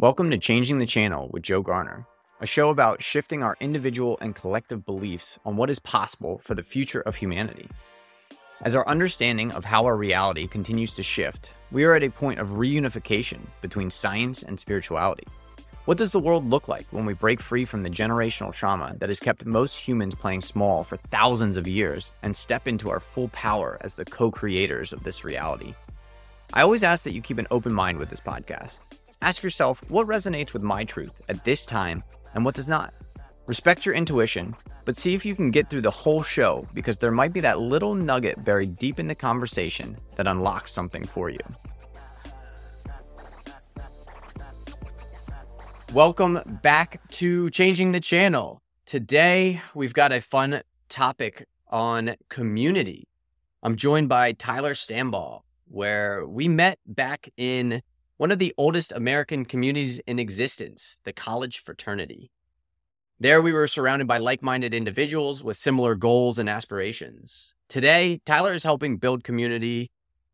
Welcome to Changing the Channel with Joe Garner, a show about shifting our individual and collective beliefs on what is possible for the future of humanity. As our understanding of how our reality continues to shift, we are at a point of reunification between science and spirituality. What does the world look like when we break free from the generational trauma that has kept most humans playing small for thousands of years and step into our full power as the co creators of this reality? I always ask that you keep an open mind with this podcast. Ask yourself what resonates with my truth at this time and what does not. Respect your intuition, but see if you can get through the whole show because there might be that little nugget buried deep in the conversation that unlocks something for you. Welcome back to Changing the Channel. Today, we've got a fun topic on community. I'm joined by Tyler Stambaugh, where we met back in one of the oldest American communities in existence, the college fraternity. There, we were surrounded by like minded individuals with similar goals and aspirations. Today, Tyler is helping build community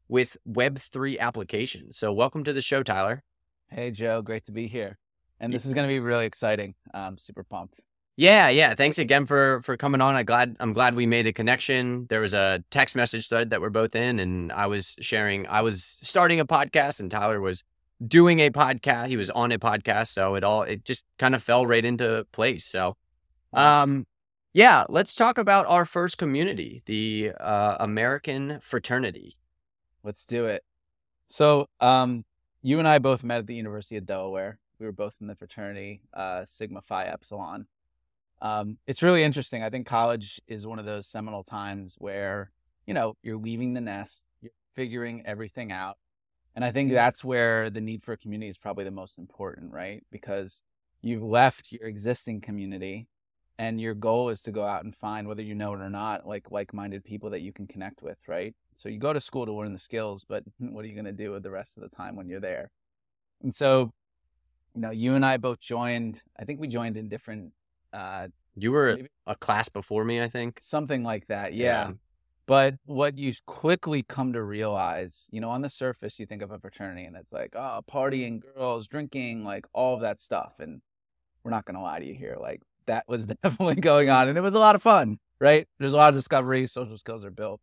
with Web3 applications. So, welcome to the show, Tyler. Hey, Joe. Great to be here. And this is going to be really exciting. I'm super pumped. Yeah, yeah. Thanks again for for coming on. I glad I'm glad we made a connection. There was a text message thread that we're both in, and I was sharing. I was starting a podcast, and Tyler was doing a podcast. He was on a podcast, so it all it just kind of fell right into place. So, um, yeah, let's talk about our first community, the uh, American fraternity. Let's do it. So, um, you and I both met at the University of Delaware. We were both in the fraternity uh, Sigma Phi Epsilon. Um, it's really interesting. I think college is one of those seminal times where you know you're leaving the nest, you're figuring everything out and I think that's where the need for a community is probably the most important, right? Because you've left your existing community and your goal is to go out and find whether you know it or not like like-minded people that you can connect with right so you go to school to learn the skills but what are you going to do with the rest of the time when you're there and so you know you and i both joined i think we joined in different uh you were a class before me i think something like that yeah. yeah. But what you quickly come to realize, you know, on the surface, you think of a fraternity and it's like, oh, partying, girls, drinking, like all of that stuff. And we're not going to lie to you here. Like that was definitely going on and it was a lot of fun, right? There's a lot of discovery, social skills are built.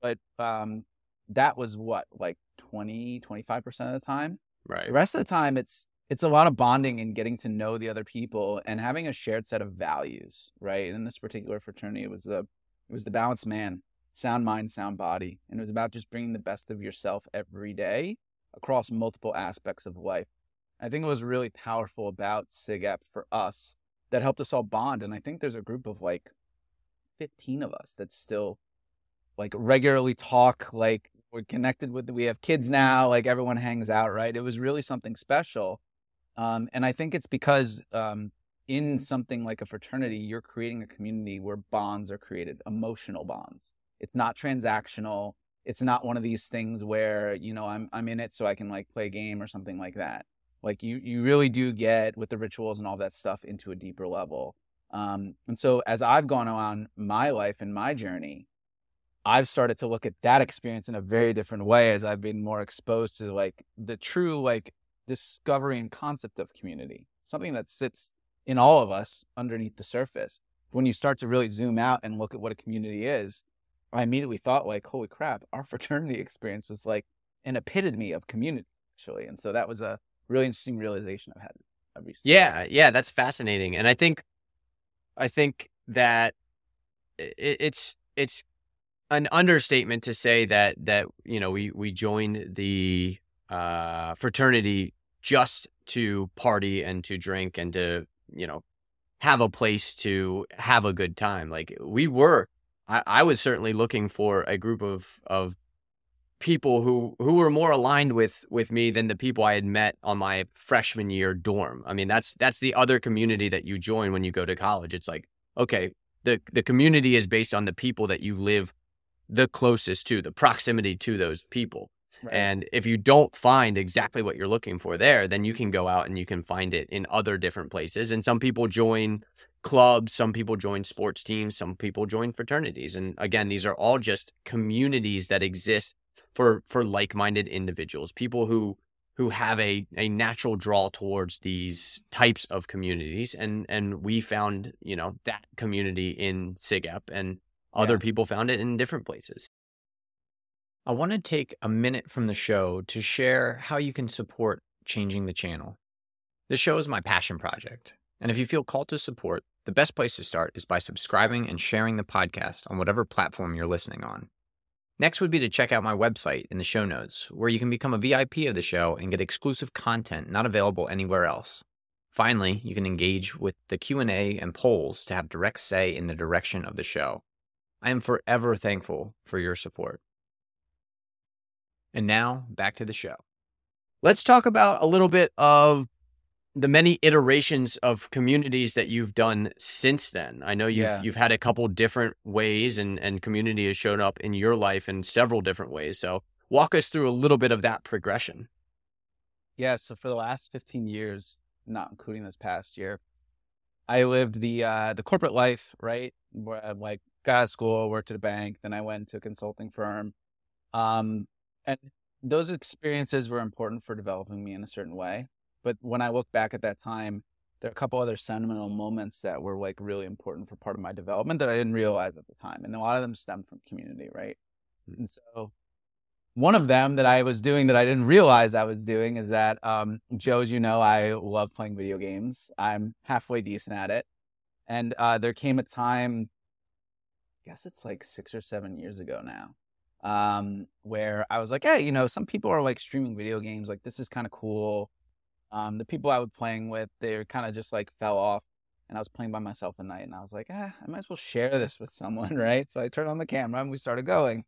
But um, that was what, like 20, 25% of the time? Right. The rest of the time, it's, it's a lot of bonding and getting to know the other people and having a shared set of values, right? And in this particular fraternity, it was the, it was the balanced man sound mind, sound body. And it was about just bringing the best of yourself every day across multiple aspects of life. I think it was really powerful about SIGEP for us that helped us all bond. And I think there's a group of like 15 of us that still like regularly talk, like we're connected with, we have kids now, like everyone hangs out, right? It was really something special. Um, and I think it's because um, in something like a fraternity, you're creating a community where bonds are created, emotional bonds. It's not transactional. It's not one of these things where, you know, I'm I'm in it so I can like play a game or something like that. Like you you really do get with the rituals and all that stuff into a deeper level. Um, and so as I've gone on my life and my journey, I've started to look at that experience in a very different way as I've been more exposed to like the true like discovery and concept of community, something that sits in all of us underneath the surface. When you start to really zoom out and look at what a community is, I immediately thought like, holy crap, our fraternity experience was like an epitome of community actually. And so that was a really interesting realization I've had recently. Yeah, yeah, that's fascinating. And I think I think that it's it's an understatement to say that that you know we we joined the uh, fraternity just to party and to drink and to you know have a place to have a good time. Like we were I, I was certainly looking for a group of of people who who were more aligned with with me than the people I had met on my freshman year dorm. I mean, that's that's the other community that you join when you go to college. It's like, okay, the the community is based on the people that you live the closest to, the proximity to those people. Right. And if you don't find exactly what you're looking for there, then you can go out and you can find it in other different places. And some people join clubs, some people join sports teams, some people join fraternities. And again, these are all just communities that exist for for like-minded individuals, people who who have a a natural draw towards these types of communities and and we found you know that community in SIGEP and other yeah. people found it in different places i want to take a minute from the show to share how you can support changing the channel The show is my passion project and if you feel called to support the best place to start is by subscribing and sharing the podcast on whatever platform you're listening on Next would be to check out my website in the show notes, where you can become a VIP of the show and get exclusive content not available anywhere else. Finally, you can engage with the Q&A and polls to have direct say in the direction of the show. I am forever thankful for your support. And now, back to the show. Let's talk about a little bit of the many iterations of communities that you've done since then. I know you've yeah. you've had a couple different ways and and community has shown up in your life in several different ways. So walk us through a little bit of that progression. Yeah, so for the last 15 years, not including this past year, I lived the uh the corporate life, right? Where I like got out of school, worked at a bank, then I went to a consulting firm. Um and those experiences were important for developing me in a certain way but when I look back at that time, there are a couple other sentimental moments that were like really important for part of my development that I didn't realize at the time. And a lot of them stem from community, right? Mm-hmm. And so one of them that I was doing that I didn't realize I was doing is that, um, Joe, as you know, I love playing video games. I'm halfway decent at it. And uh, there came a time, I guess it's like six or seven years ago now, um, where I was like, hey, you know, some people are like streaming video games. Like, this is kind of cool. Um, the people I was playing with, they kind of just like fell off. And I was playing by myself at night, and I was like, ah, I might as well share this with someone, right? So I turned on the camera and we started going.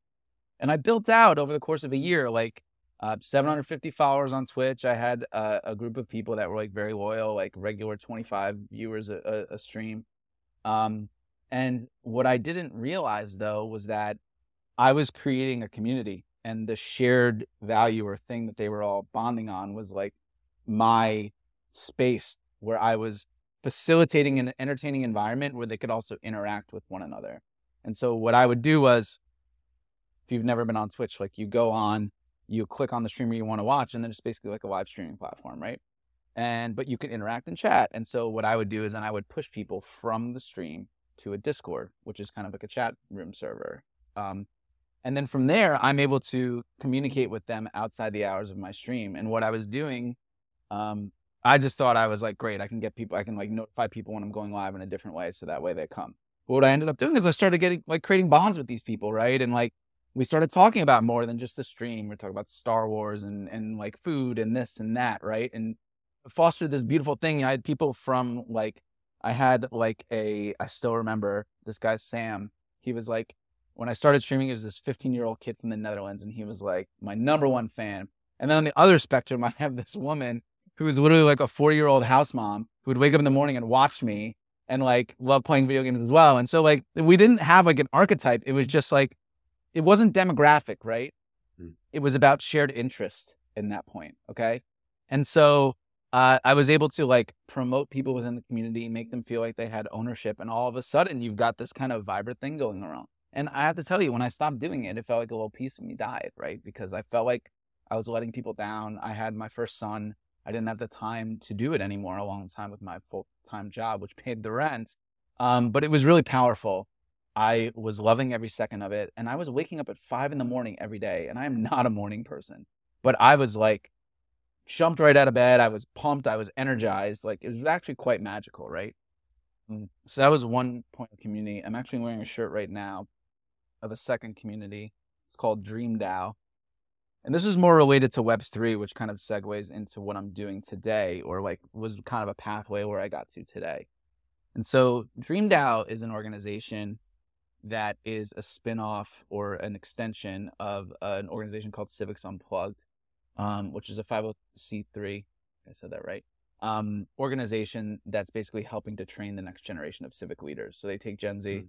And I built out over the course of a year, like uh, 750 followers on Twitch. I had uh, a group of people that were like very loyal, like regular 25 viewers a, a, a stream. Um, and what I didn't realize though was that I was creating a community, and the shared value or thing that they were all bonding on was like my space where I was facilitating an entertaining environment where they could also interact with one another. And so what I would do was, if you've never been on Twitch, like you go on, you click on the streamer you want to watch, and then it's basically like a live streaming platform, right? And but you could interact and chat. And so what I would do is then I would push people from the stream to a Discord, which is kind of like a chat room server. Um, and then from there, I'm able to communicate with them outside the hours of my stream. And what I was doing um, I just thought I was like, great, I can get people, I can like notify people when I'm going live in a different way, so that way they come. But what I ended up doing is I started getting like creating bonds with these people, right? And like we started talking about more than just the stream. We're talking about Star Wars and and like food and this and that, right? And fostered this beautiful thing. I had people from like I had like a I still remember this guy Sam. He was like when I started streaming, he was this 15 year old kid from the Netherlands, and he was like my number one fan. And then on the other spectrum, I have this woman who was literally like a 40 year old house mom who would wake up in the morning and watch me and like love playing video games as well. And so like we didn't have like an archetype. It was just like it wasn't demographic, right? Mm. It was about shared interest in that point. Okay. And so uh, I was able to like promote people within the community, make them feel like they had ownership, and all of a sudden you've got this kind of vibrant thing going around. And I have to tell you, when I stopped doing it, it felt like a little piece of me died, right? Because I felt like I was letting people down. I had my first son. I didn't have the time to do it anymore a long time with my full time job, which paid the rent. Um, but it was really powerful. I was loving every second of it. And I was waking up at five in the morning every day. And I am not a morning person, but I was like, jumped right out of bed. I was pumped. I was energized. Like it was actually quite magical, right? Mm, so that was one point of community. I'm actually wearing a shirt right now of a second community. It's called Dream DAO. And this is more related to Web3, which kind of segues into what I'm doing today, or like was kind of a pathway where I got to today. And so DreamDAO is an organization that is a spin-off or an extension of uh, an organization called Civics Unplugged, um, which is a 501c3, I said that right, um, organization that's basically helping to train the next generation of civic leaders. So they take Gen Z mm-hmm.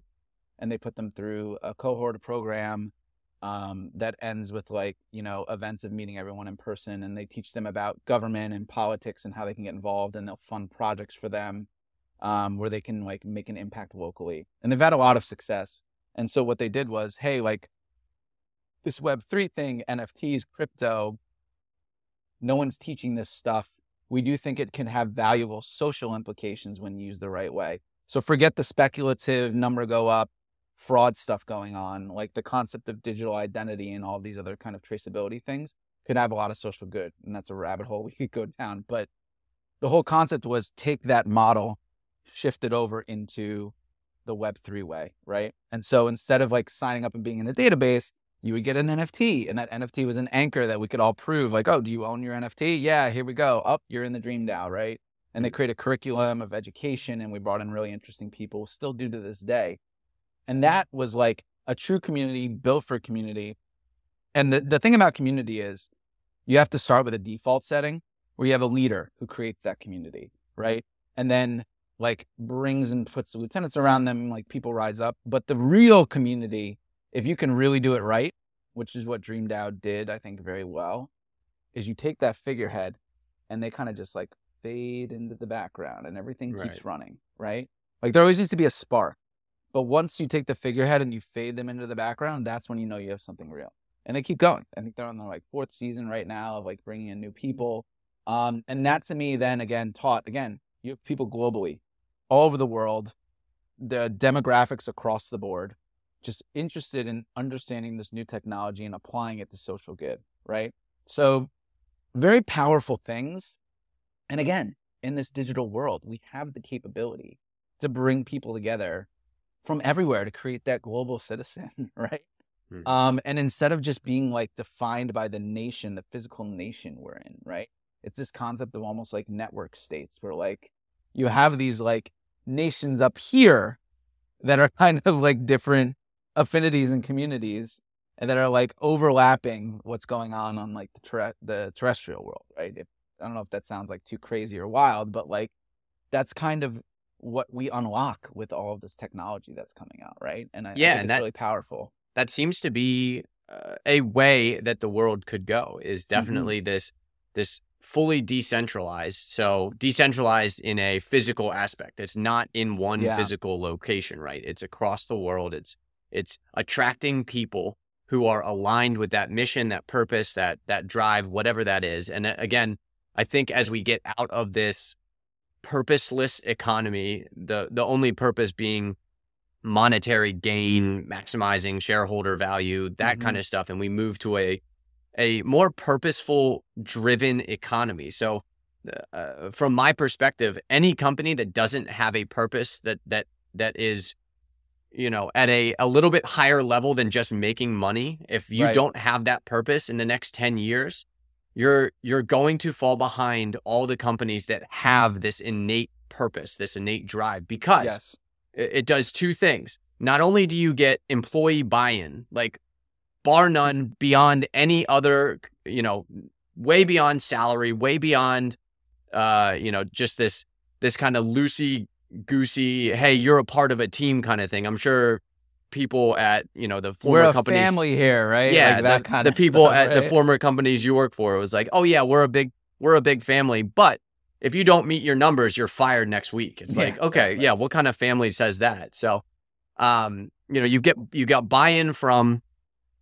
and they put them through a cohort program um, that ends with like you know events of meeting everyone in person and they teach them about government and politics and how they can get involved and they'll fund projects for them um, where they can like make an impact locally and they've had a lot of success and so what they did was hey like this web3 thing nfts crypto no one's teaching this stuff. We do think it can have valuable social implications when used the right way. So forget the speculative number go up, fraud stuff going on, like the concept of digital identity and all these other kind of traceability things could have a lot of social good. And that's a rabbit hole we could go down. But the whole concept was take that model, shift it over into the Web3 way, right? And so instead of like signing up and being in a database, you would get an NFT, and that NFT was an anchor that we could all prove, like, oh, do you own your NFT? Yeah, here we go. Up, oh, you're in the Dream DAO, right? And they mm. create a curriculum of education, and we brought in really interesting people, still do to this day. And that was like a true community built for community. And the, the thing about community is you have to start with a default setting where you have a leader who creates that community, right? And then like brings and puts the lieutenants around them, like people rise up. But the real community, if you can really do it right, which is what Dream DAO did, I think, very well, is you take that figurehead and they kind of just like fade into the background and everything right. keeps running, right? Like there always needs to be a spark. But once you take the figurehead and you fade them into the background, that's when you know you have something real. And they keep going. I think they're on their like fourth season right now of like bringing in new people. Um, and that to me then again taught again you have people globally all over the world, the demographics across the board, just interested in understanding this new technology and applying it to social good, right? So, very powerful things. And again, in this digital world, we have the capability to bring people together from everywhere to create that global citizen, right? Mm-hmm. Um, and instead of just being like defined by the nation, the physical nation we're in, right? It's this concept of almost like network states where like you have these like nations up here that are kind of like different affinities and communities and that are like overlapping what's going on on like the ter- the terrestrial world, right? If, I don't know if that sounds like too crazy or wild, but like that's kind of what we unlock with all of this technology that's coming out, right? And I, yeah, I and that's really powerful. That seems to be uh, a way that the world could go. Is mm-hmm. definitely mm-hmm. this this fully decentralized. So decentralized in a physical aspect. It's not in one yeah. physical location, right? It's across the world. It's it's attracting people who are aligned with that mission, that purpose, that that drive, whatever that is. And uh, again, I think as we get out of this purposeless economy, the the only purpose being monetary gain, maximizing shareholder value, that mm-hmm. kind of stuff and we move to a a more purposeful driven economy. So uh, uh, from my perspective, any company that doesn't have a purpose that that that is you know at a a little bit higher level than just making money, if you right. don't have that purpose in the next 10 years, you're you're going to fall behind all the companies that have this innate purpose, this innate drive because yes. it, it does two things. Not only do you get employee buy-in, like bar none beyond any other, you know, way beyond salary, way beyond, uh, you know, just this, this kind of loosey goosey, hey, you're a part of a team kind of thing. I'm sure people at, you know, the former we're a companies. family here, right? Yeah. Like that the, kind the of people stuff, at right? the former companies you work for, it was like, oh yeah, we're a big, we're a big family, but if you don't meet your numbers, you're fired next week. It's yeah, like, okay, exactly. yeah, what kind of family says that? So, um, you know, you get you got buy-in from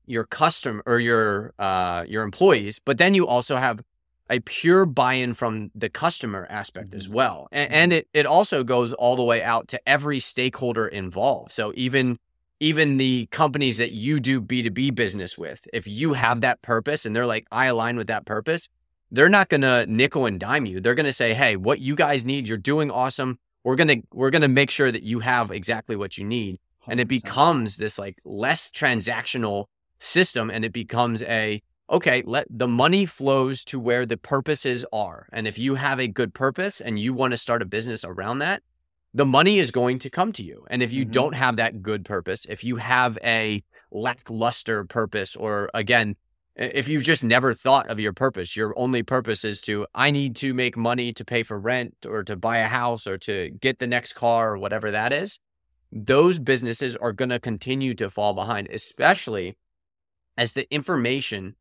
your custom or your uh, your employees, but then you also have a pure buy-in from the customer aspect as mm-hmm. well, and, mm-hmm. and it it also goes all the way out to every stakeholder involved. So even even the companies that you do B2B business with, if you have that purpose and they're like, I align with that purpose, they're not going to nickel and dime you. They're going to say, Hey, what you guys need, you're doing awesome. We're going to, we're going to make sure that you have exactly what you need. 100%. And it becomes this like less transactional system and it becomes a okay let the money flows to where the purposes are and if you have a good purpose and you want to start a business around that the money is going to come to you and if you mm-hmm. don't have that good purpose if you have a lackluster purpose or again if you've just never thought of your purpose your only purpose is to i need to make money to pay for rent or to buy a house or to get the next car or whatever that is those businesses are going to continue to fall behind especially as the information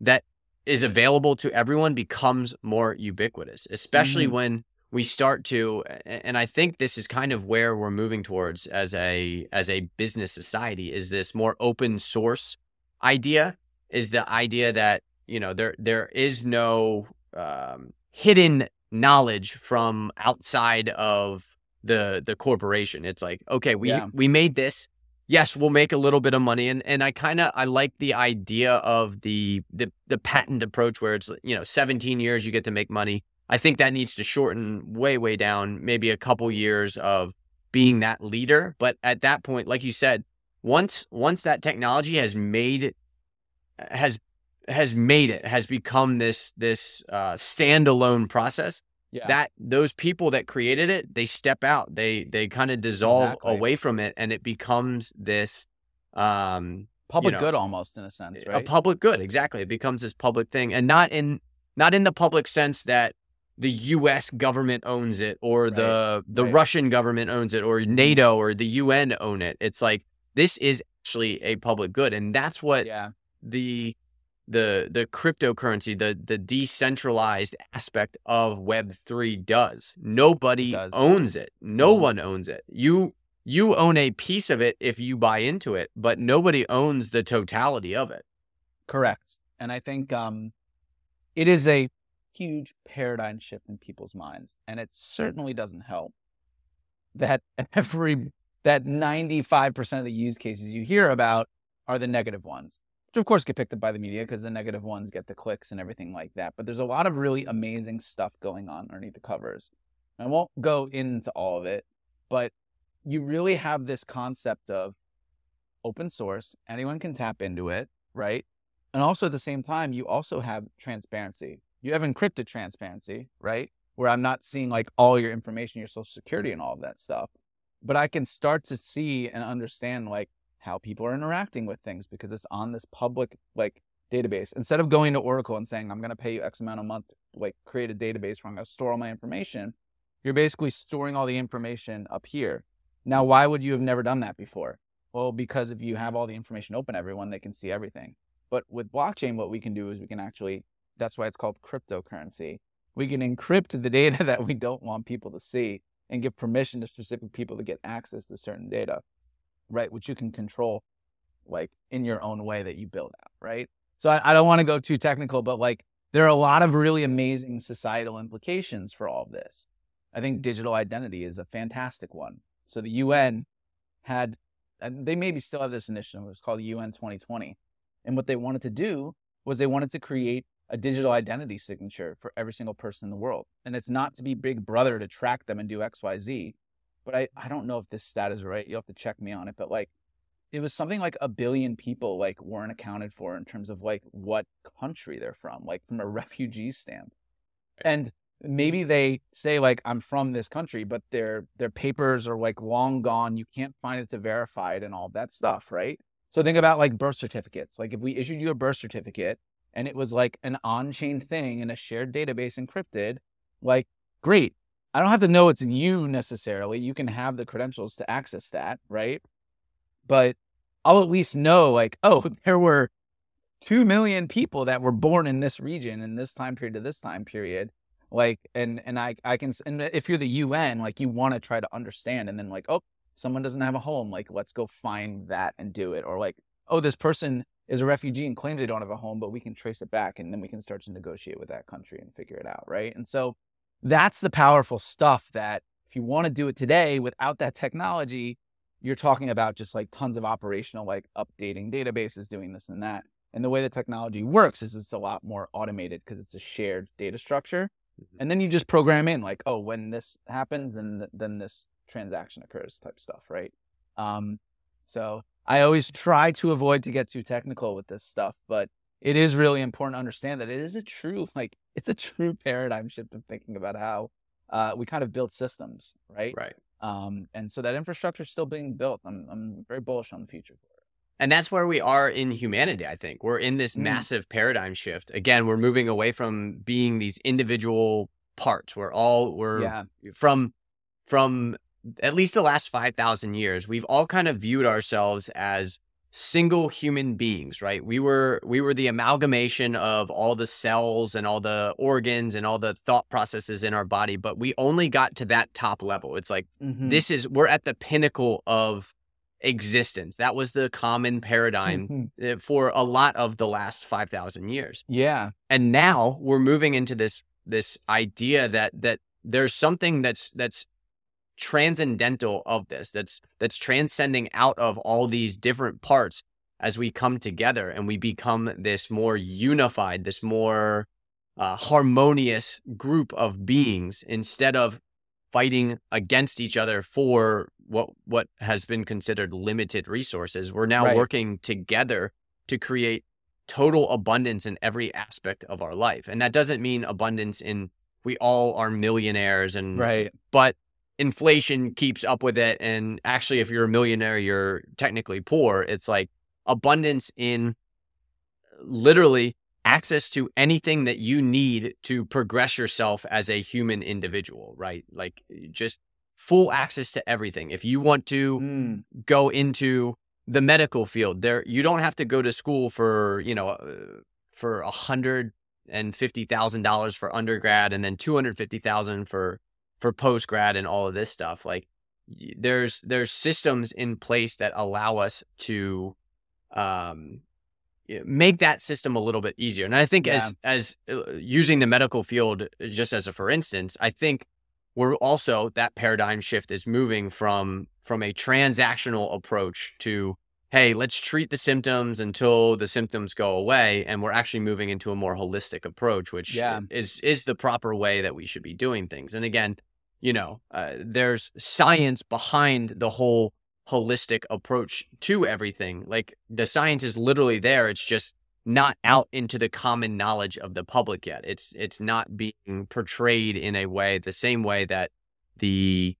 that is available to everyone becomes more ubiquitous, especially mm-hmm. when we start to and I think this is kind of where we're moving towards as a as a business society is this more open source idea is the idea that you know there there is no um, hidden knowledge from outside of the the corporation. It's like, okay, we Yeah. we made this. Yes, we'll make a little bit of money, and and I kind of I like the idea of the the the patent approach where it's you know 17 years you get to make money. I think that needs to shorten way way down, maybe a couple years of being that leader. But at that point, like you said, once once that technology has made has has made it has become this this uh, standalone process Yeah. that those people that created it they step out they they kind of dissolve Exactly. away from it and it becomes this um Public know, good almost in a sense, a public good exactly it becomes this public thing and not in not in the public sense that the US government owns it or Right, the the right. Russian government owns it or NATO or the UN own it it's like this is actually a public good and that's what yeah. the the the cryptocurrency the the decentralized aspect of web 3 does nobody does. owns it no Mhm. one owns it you you own a piece of it if you buy into it but nobody owns the totality of it Correct. And I think um, it is a huge paradigm shift in people's minds, and it certainly doesn't help that every that ninety five percent of the use cases you hear about are the negative ones, which of course get picked up by the media because the negative ones get the clicks and everything like that. But there's a lot of really amazing stuff going on underneath the covers. I won't go into all of it, but you really have this concept of open source. Anyone can tap into it, right? And also at the same time, you also have transparency. You have encrypted transparency, right? Where I'm not seeing like all your information, your social security and all of that stuff. But I can start to see and understand like how people are interacting with things because it's on this public like database. Instead of going to Oracle and saying, I'm gonna pay you X amount a month to like create a database where I'm gonna store all my information, you're basically storing all the information up here. Now, why would you have never done that before? Well, because if you have all the information open, everyone they can see everything. But with blockchain, what we can do is we can actually, that's why it's called cryptocurrency. We can encrypt the data that we don't want people to see and give permission to specific people to get access to certain data, right? Which you can control like in your own way that you build out, right? So I, I don't want to go too technical, but like there are a lot of really amazing societal implications for all of this. I think digital identity is a fantastic one. So the UN had, and they maybe still have this initiative, it was called UN 2020. And what they wanted to do was they wanted to create a digital identity signature for every single person in the world. And it's not to be big brother to track them and do XYZ. But I, I don't know if this stat is right. You'll have to check me on it. But like it was something like a billion people like weren't accounted for in terms of like what country they're from, like from a refugee stamp. And maybe they say like I'm from this country, but their their papers are like long gone. You can't find it to verify it and all that stuff, right? So think about like birth certificates. Like if we issued you a birth certificate and it was like an on-chain thing in a shared database encrypted, like great. I don't have to know it's you necessarily. You can have the credentials to access that, right? But I'll at least know like, oh, there were 2 million people that were born in this region in this time period to this time period like and and i i can and if you're the un like you want to try to understand and then like oh someone doesn't have a home like let's go find that and do it or like oh this person is a refugee and claims they don't have a home but we can trace it back and then we can start to negotiate with that country and figure it out right and so that's the powerful stuff that if you want to do it today without that technology you're talking about just like tons of operational like updating databases doing this and that and the way the technology works is it's a lot more automated because it's a shared data structure. And then you just program in like, oh, when this happens, then th- then this transaction occurs, type stuff, right? Um, so I always try to avoid to get too technical with this stuff, but it is really important to understand that it is a true like it's a true paradigm shift of thinking about how uh, we kind of build systems, right? right Um, and so that infrastructure is still being built. I'm I'm very bullish on the future for it. and that's where we are in humanity i think we're in this Mm. massive paradigm shift again we're moving away from being these individual parts we're all we're Yeah. from from at least the last 5000 years we've all kind of viewed ourselves as single human beings right we were we were the amalgamation of all the cells and all the organs and all the thought processes in our body but we only got to that top level it's like Mhm. this is we're at the pinnacle of existence that was the common paradigm Mhm. uh, for a lot of the last 5000 years Yeah. and now we're moving into this this idea that that there's something that's that's transcendental of this that's that's transcending out of all these different parts as we come together and we become this more unified this more uh, harmonious group of beings instead of fighting against each other for what what has been considered limited resources we're now Right. working together to create total abundance in every aspect of our life and that doesn't mean abundance in we all are millionaires and Right. but inflation keeps up with it and actually if you're a millionaire you're technically poor. It's like abundance in literally access to anything that you need to progress yourself as a human individual right? Like just full access to everything. If you want to Mm, go into the medical field there you don't have to go to school for you know uh, for a hundred and fifty thousand dollars for undergrad and then two hundred fifty thousand for for post grad and all of this stuff like there's there's systems in place that allow us to um make that system a little bit easier. And i think as as uh, using the medical field uh, just as a for instance i think we're also that paradigm shift is moving from from a transactional approach to hey let's treat the symptoms until the symptoms go away and we're actually moving into a more holistic approach which Yeah. is is the proper way that we should be doing things. And again you know uh, there's science behind the whole holistic approach to everything. Like the science is literally there it's just not out into the common knowledge of the public yet. It's it's not being portrayed in a way the same way that the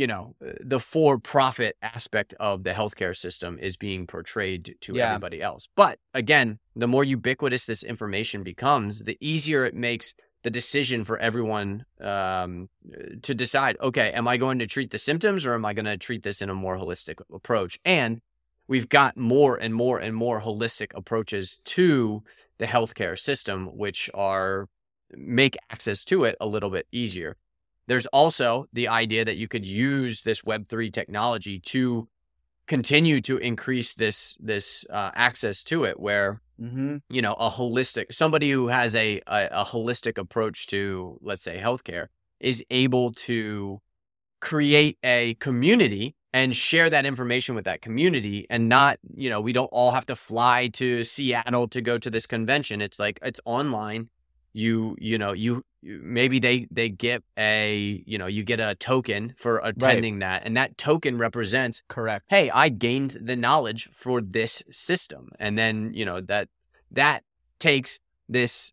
you know uh, the for profit aspect of the healthcare system is being portrayed to Yeah. everybody else. But again the more ubiquitous this information becomes the easier it makes the decision for everyone um, to decide okay am i going to treat the symptoms or am i going to treat this in a more holistic approach? And we've got more and more and more holistic approaches to the healthcare system which are make access to it a little bit easier there's also the idea that you could use this web3 technology to continue to increase this this uh, access to it where hmm you know a holistic somebody who has a, a a holistic approach to let's say healthcare is able to create a community and share that information with that community and not you know we don't all have to fly to Seattle to go to this convention. It's like it's online you you know you maybe they they get a you know you get a token for attending that and that token represents Correct. hey i gained the knowledge for this system and then you know that that takes this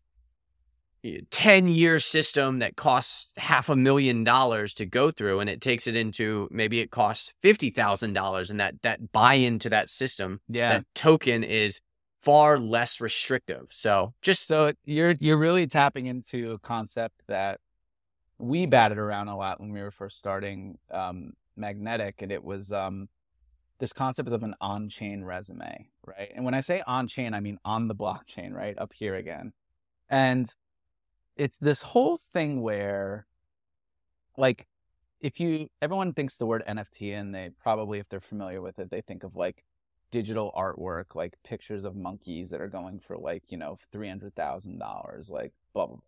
eh, 10 year system that costs half a million dollars to go through and it takes it into maybe it costs $50,000 and that that buy into that system Yeah. that token is far less restrictive so just So you're you're really tapping into a concept that we batted around a lot when we were first starting um, Magnetiq, and it was um, this concept of an on-chain resume, right? And when I say on-chain, I mean on the blockchain, right? Up here again, and it's this whole thing where, like, if you everyone thinks the word NFT, and they probably, if they're familiar with it, they think of like digital artwork, like pictures of monkeys that are going for like, you know, $300,000, like blah, blah, blah.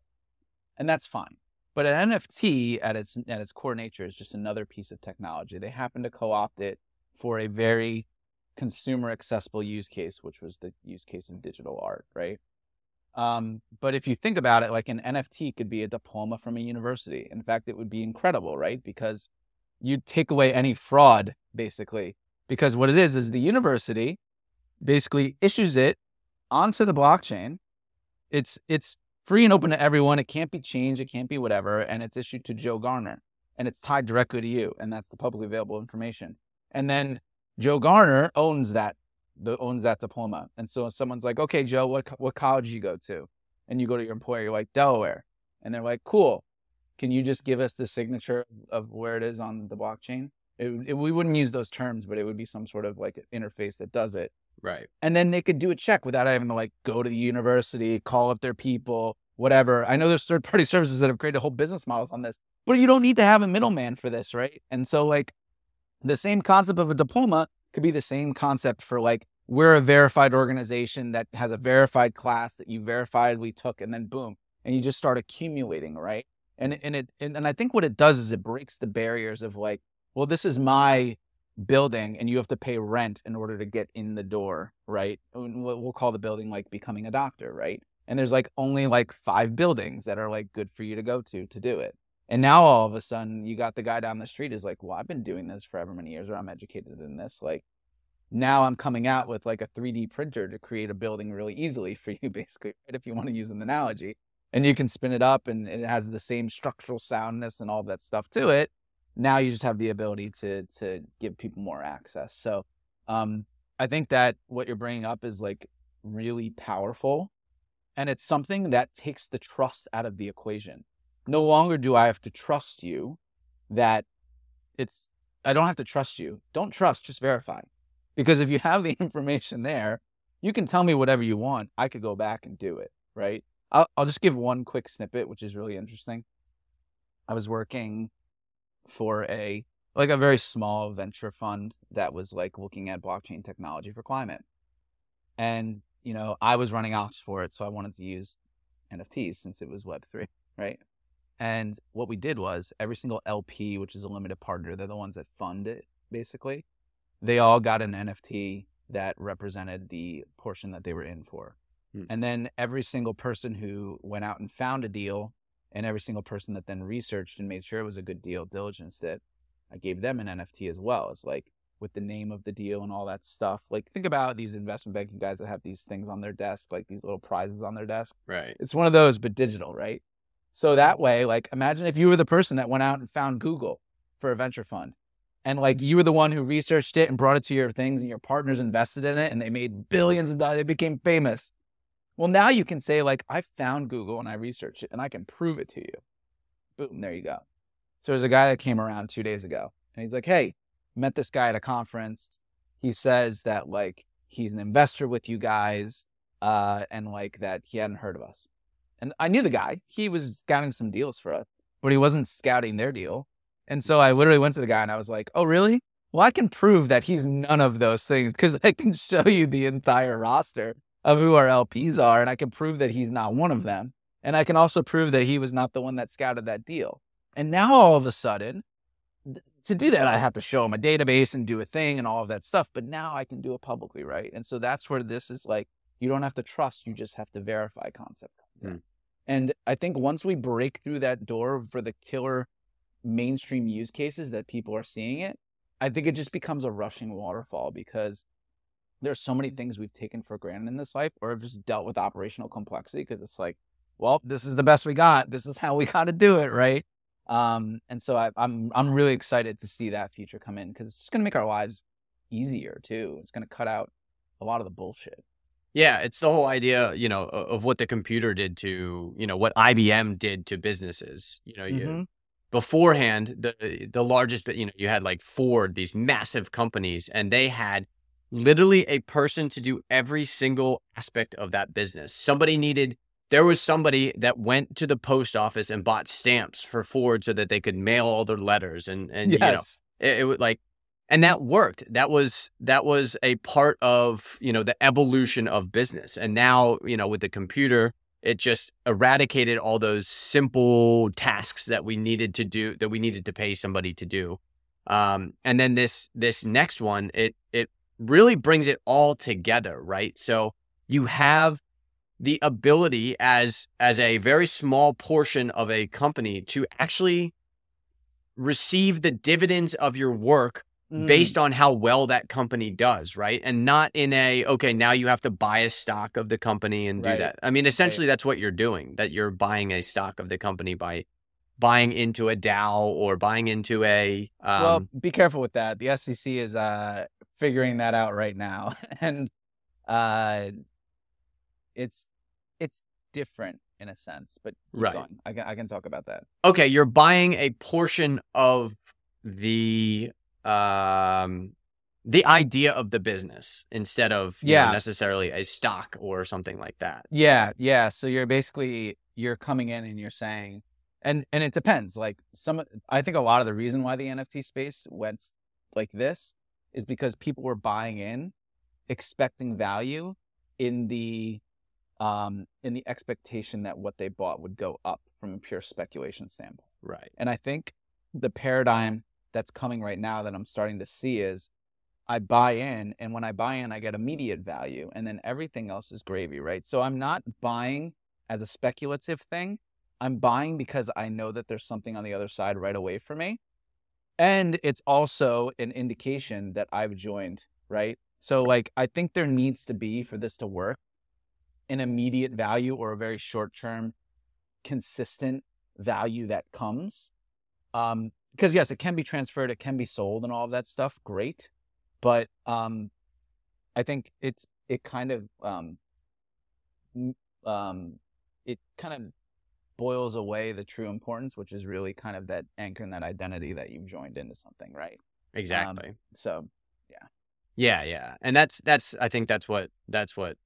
And that's fine. But an NFT at its, at its core nature is just another piece of technology. They happen to co opt it for a very consumer accessible use case, which was the use case in digital art, right? Um, but if you think about it, like an NFT could be a diploma from a university. In fact, it would be incredible, right? Because you'd take away any fraud, basically. Because what it is is the university basically issues it onto the blockchain. It's it's free and open to everyone. It can't be changed. It can't be whatever. And it's issued to Joe Garner, and it's tied directly to you, and that's the publicly available information. And then Joe Garner owns that the, owns that diploma. And so someone's like, "Okay, Joe, what what college you go to?" and you go to your employer, you're like Delaware, and they're like, "Cool, can you just give us the signature of where it is on the blockchain?" It, it, we wouldn't use those terms, but it would be some sort of like interface that does it right and then they could do a check without having to like go to the university, call up their people, whatever. I know there's third party services that have created whole business models on this, but you don't need to have a middleman for this, right? And so like the same concept of a diploma could be the same concept for like we're a verified organization that has a verified class that you verified we took and then boom, and you just start accumulating, right? And and it and, and I think what it does is it breaks the barriers of like, well, this is my building and you have to pay rent in order to get in the door, right? We'll call the building like becoming a doctor, right? And there's like only like five buildings that are like good for you to go to to do it. And now all of a sudden you got the guy down the street is like, well, I've been doing this for ever many years or I'm educated in this. Like now I'm coming out with like a 3D printer to create a building really easily for you, basically, right? if you want to use an analogy. And you can spin it up and it has the same structural soundness and all that stuff to it now you just have the ability to to give people more access. So um, I think that what you're bringing up is like really powerful, and it's something that takes the trust out of the equation. No longer do I have to trust you that it's I don't have to trust you. Don't trust, just verify. Because if you have the information there, you can tell me whatever you want. I could go back and do it, right? I'll, I'll just give one quick snippet, which is really interesting. I was working for a like a very small venture fund that was like looking at blockchain technology for climate. And, you know, I was running ops for it, so I wanted to use NFTs since it was Web3, right? And what we did was every single LP, which is a limited partner, they're the ones that fund it basically, they all got an NFT that represented the portion that they were in for. Hmm. And then every single person who went out and found a deal and every single person that then researched and made sure it was a good deal, diligence that I gave them an NFT as well. It's like with the name of the deal and all that stuff. Like think about these investment banking guys that have these things on their desk, like these little prizes on their desk. Right. It's one of those, but digital, right? So that way, like imagine if you were the person that went out and found Google for a venture fund. And like you were the one who researched it and brought it to your things and your partners invested in it and they made billions of dollars. They became famous. Well, now you can say, like, I found Google and I researched it and I can prove it to you. Boom, there you go. So there's a guy that came around two days ago and he's like, Hey, met this guy at a conference. He says that like he's an investor with you guys, uh, and like that he hadn't heard of us. And I knew the guy. He was scouting some deals for us, but he wasn't scouting their deal. And so I literally went to the guy and I was like, Oh, really? Well, I can prove that he's none of those things because I can show you the entire roster of who our LPs are, and I can prove that he's not one of them. And I can also prove that he was not the one that scouted that deal. And now all of a sudden, to do that, I have to show him a database and do a thing and all of that stuff. But now I can do it publicly, right? And so that's where this is like, you don't have to trust, you just have to verify concept. Mm. And I think once we break through that door for the killer mainstream use cases that people are seeing it, I think it just becomes a rushing waterfall because there's so many things we've taken for granted in this life or have just dealt with operational complexity because it's like, well, this is the best we got. This is how we got to do it, right? Um, and so I, I'm I'm really excited to see that future come in because it's just going to make our lives easier too. It's going to cut out a lot of the bullshit. Yeah, it's the whole idea, you know, of what the computer did to, you know, what IBM did to businesses. You know, you mm-hmm. beforehand the the largest, you know, you had like Ford, these massive companies, and they had literally a person to do every single aspect of that business. Somebody needed, there was somebody that went to the post office and bought stamps for Ford so that they could mail all their letters. And, and yes. you know, it, it was like, and that worked. That was, that was a part of, you know, the evolution of business. And now, you know, with the computer, it just eradicated all those simple tasks that we needed to do, that we needed to pay somebody to do. Um, and then this, this next one, it, it really brings it all together, right? So you have the ability as as a very small portion of a company to actually receive the dividends of your work mm. based on how well that company does, right? And not in a okay, now you have to buy a stock of the company and do right. that. I mean, essentially right. that's what you're doing. That you're buying a stock of the company by buying into a DAO or buying into a um, Well, be careful with that. The SEC is uh figuring that out right now, and uh, it's it's different in a sense. But right, going. I can I can talk about that. Okay, you're buying a portion of the um the idea of the business instead of yeah know, necessarily a stock or something like that. Yeah, yeah. So you're basically you're coming in and you're saying, and and it depends. Like some, I think a lot of the reason why the NFT space went like this is because people were buying in expecting value in the um, in the expectation that what they bought would go up from a pure speculation standpoint. Right. And I think the paradigm that's coming right now that I'm starting to see is I buy in, and when I buy in, I get immediate value, and then everything else is gravy, right? So I'm not buying as a speculative thing. I'm buying because I know that there's something on the other side right away for me. And it's also an indication that I've joined, right? So, like, I think there needs to be for this to work an immediate value or a very short term, consistent value that comes. Um, because yes, it can be transferred, it can be sold, and all of that stuff. Great, but um, I think it's it kind of um, um, it kind of boils away the true importance, which is really kind of that anchor and that identity that you've joined into something, right? Exactly. Um, so, yeah, yeah. Yeah. And that's that's I think that's what that's what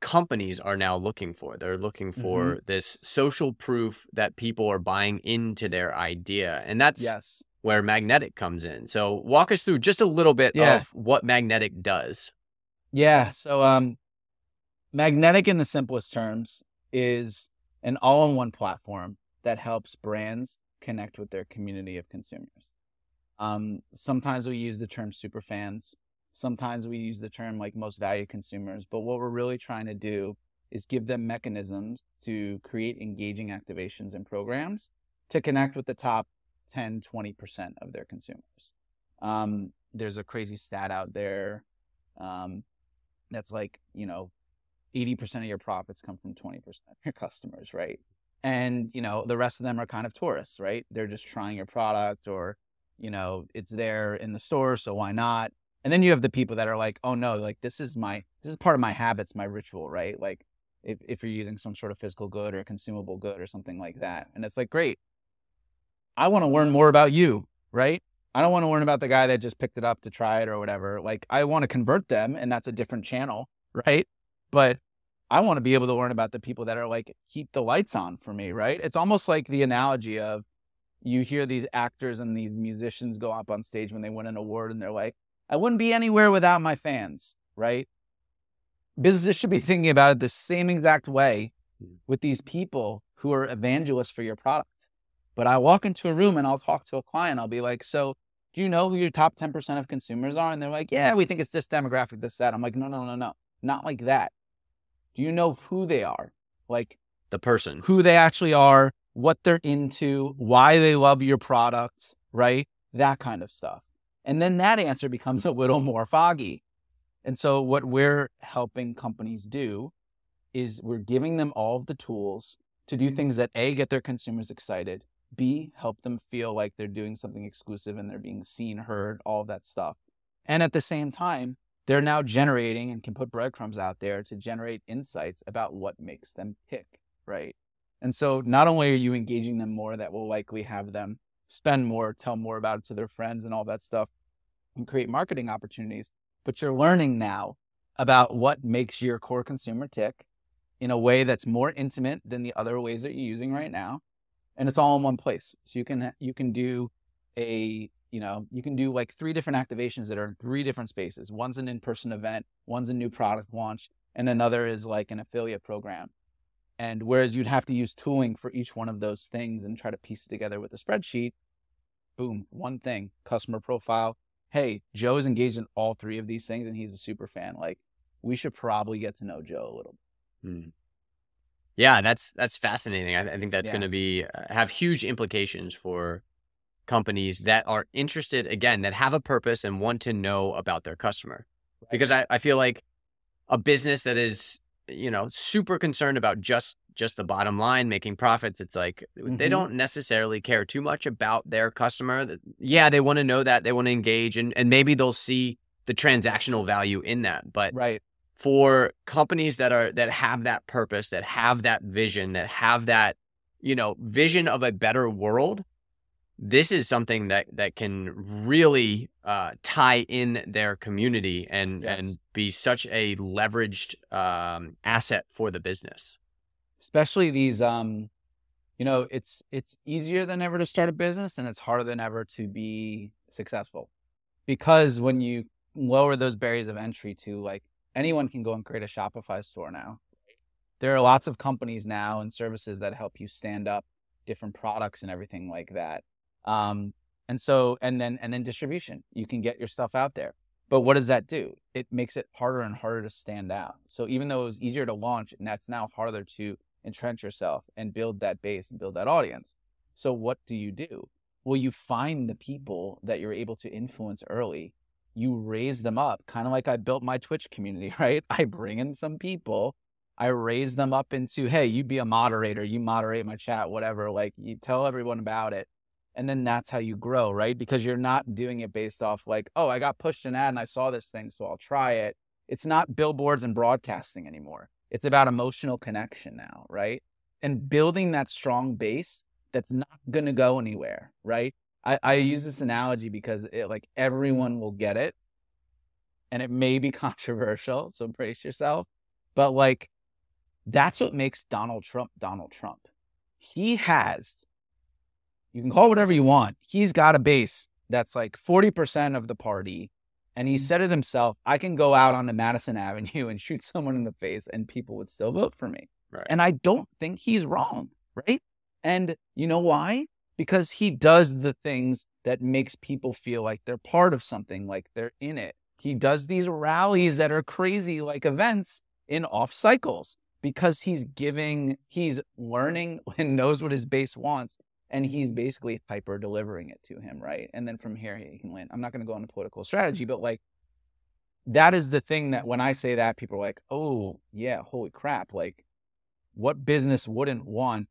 companies are now looking for. They're looking for Mm-hmm. this social proof that people are buying into their idea. And that's yes, where Magnetiq comes in. So walk us through just a little bit Yeah. of what Magnetiq does. yeah. So, um, Magnetiq in the simplest terms is an all-in-one platform that helps brands connect with their community of consumers. Um, sometimes we use the term super fans. Sometimes we use the term like most valued consumers. But what we're really trying to do is give them mechanisms to create engaging activations and programs to connect with the top 10, 20% of their consumers. Um, there's a crazy stat out there um, that's like, you know, 80% of your profits come from 20% of your customers, right? And, you know, the rest of them are kind of tourists, right? They're just trying your product or, you know, it's there in the store, so why not? And then you have the people that are like, oh no, like this is my, this is part of my habits, my ritual, right? Like if, if you're using some sort of physical good or consumable good or something like that. And it's like, great. I want to learn more about you, right? I don't want to learn about the guy that just picked it up to try it or whatever. Like I want to convert them and that's a different channel, right? But I want to be able to learn about the people that are like keep the lights on for me, right? It's almost like the analogy of you hear these actors and these musicians go up on stage when they win an award and they're like, I wouldn't be anywhere without my fans, right? Businesses should be thinking about it the same exact way mm. with these people who are evangelists for your product. But I walk into a room and I'll talk to a client. I'll be like, so do you know who your top 10% of consumers are? And they're like, yeah, we think it's this demographic, this, that. I'm like, no, no, no, no, not like that. Do you know who they are? Like The person. who they actually are, what they're into, why they love your product, right? That kind of stuff. And then that answer becomes a little more foggy. And so, what we're helping companies do is we're giving them all of the tools to do things that A, get their consumers excited, B, help them feel like they're doing something exclusive and they're being seen, heard, all of that stuff. And at the same time, they're now generating and can put breadcrumbs out there to generate insights about what makes them pick, right? And so not only are you engaging them more, that will likely have them spend more, tell more about it to their friends and all that stuff and create marketing opportunities, but you're learning now about what makes your core consumer tick in a way that's more intimate than the other ways that you're using right now. And it's all in one place. So you can you can do a you know, you can do like three different activations that are in three different spaces. One's an in-person event, one's a new product launch, and another is like an affiliate program. And whereas you'd have to use tooling for each one of those things and try to piece it together with a spreadsheet, boom, one thing, customer profile. Hey, Joe is engaged in all three of these things and he's a super fan. Like, we should probably get to know Joe a little. Hmm. Yeah, that's that's fascinating. I, I think that's Yeah. going to be uh, have huge implications for companies that are interested again that have a purpose and want to know about their customer. Because I, I feel like a business that is you know super concerned about just just the bottom line, making profits. It's like they Mhm. don't necessarily care too much about their customer. Yeah, they want to know that they want to engage, and and maybe they'll see the transactional value in that, but Right. for companies that are that have that purpose that have that vision that have that you know vision of a better world this is something that that can really uh, tie in their community and Yes. and be such a leveraged um, asset for the business Especially these, um, you know, it's it's easier than ever to start a business and it's harder than ever to be successful. Because when you lower those barriers of entry to like anyone can go and create a Shopify store now. there are lots of companies now and services that help you stand up different products and everything like that. Um, and so, and then, and then distribution, you can get your stuff out there. But what does that do? It makes it harder and harder to stand out. So even though it was easier to launch, and that's now harder to entrench yourself and build that base and build that audience. So what do you do? Well, you find the people that you're able to influence early. You raise them up, kind of like I built my Twitch community, right? I bring in some people I raise them up into, hey, you be a moderator, you moderate my chat, whatever. Like you tell everyone about it. And then that's how you grow, right? Because you're not doing it based off like, oh, I got pushed an ad and I saw this thing, so I'll try it. It's not billboards and broadcasting anymore. It's about emotional connection now, right? And building that strong base that's not going to go anywhere, right? I, I use this analogy because it like everyone will get it and it may be controversial. So brace yourself. But like that's what makes Donald Trump Donald Trump. He has, you can call it whatever you want. He's got a base that's like 40% of the party. And he mm. said it himself I can go out onto Madison Avenue and shoot someone in the face and people would still vote for me. Right. And I don't think he's wrong. Right. And you know why? Because he does the things that makes people feel like they're part of something, like they're in it. He does these rallies that are crazy, like events in off cycles because he's giving, he's learning and knows what his base wants. And he's basically hyper delivering it to him, right? And then from here, he can win. I'm not going to go into political strategy, but like that is the thing that when I say that, people are like, oh, yeah, holy crap. Like, what business wouldn't want